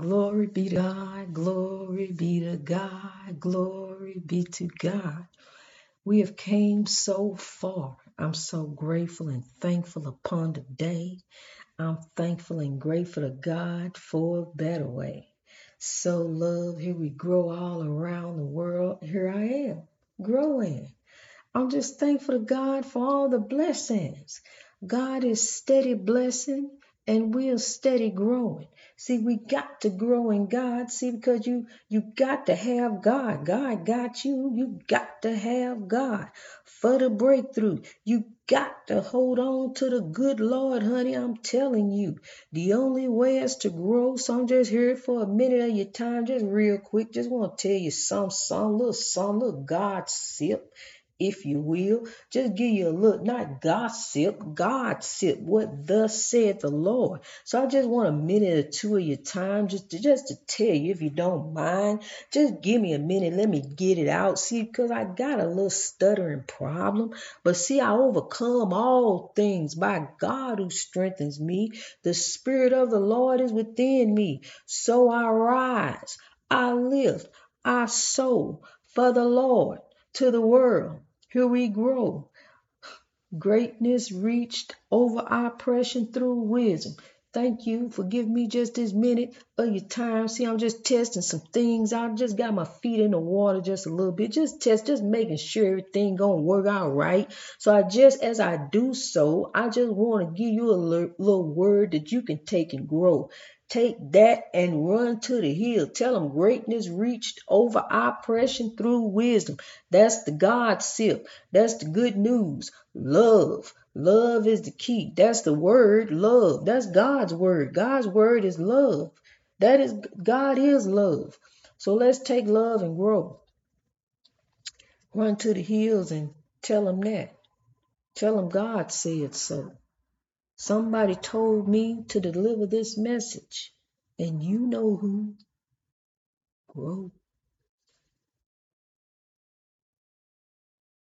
Glory be to God, glory be to God, glory be to God. We have came so far. I'm so grateful and thankful upon the day. I'm thankful and grateful to God for a better way. So love, here we grow all around the world. Here I am, growing. I'm just thankful to God for all the blessings. God is steady blessing and we'll steady growing. See, we got to grow in God. See, because you you got to have God. God got you. You got to have God for the breakthrough. You got to hold on to the good Lord, honey. I'm telling you, the only way is to grow. So I'm just here for a minute of your time, just real quick. Just want to tell you some, some little, some little God sip if you will. Just give you a look, not gossip, gossip, what thus said the Lord. So I just want a minute or two of your time just to, just to tell you, if you don't mind, just give me a minute. Let me get it out. See, because I got a little stuttering problem. But see, I overcome all things by God who strengthens me. The Spirit of the Lord is within me. So I rise, I lift, I sow for the Lord to the world. Here we grow. Greatness reached over oppression through wisdom. Thank you for giving me just this minute of your time. See, I'm just testing some things. I just got my feet in the water just a little bit. Just test, just making sure everything gonna work out right. So I just as I do so, I just want to give you a little word that you can take and grow. Take that and run to the hill. Tell them greatness reached over oppression through wisdom. That's the God sip. That's the good news. Love. Love is the key. That's the word, love. That's God's word. God's word is love. That is God is love. So let's take love and grow. Run to the hills and tell them that. Tell them God said so. Somebody told me to deliver this message, and you know who. Grow.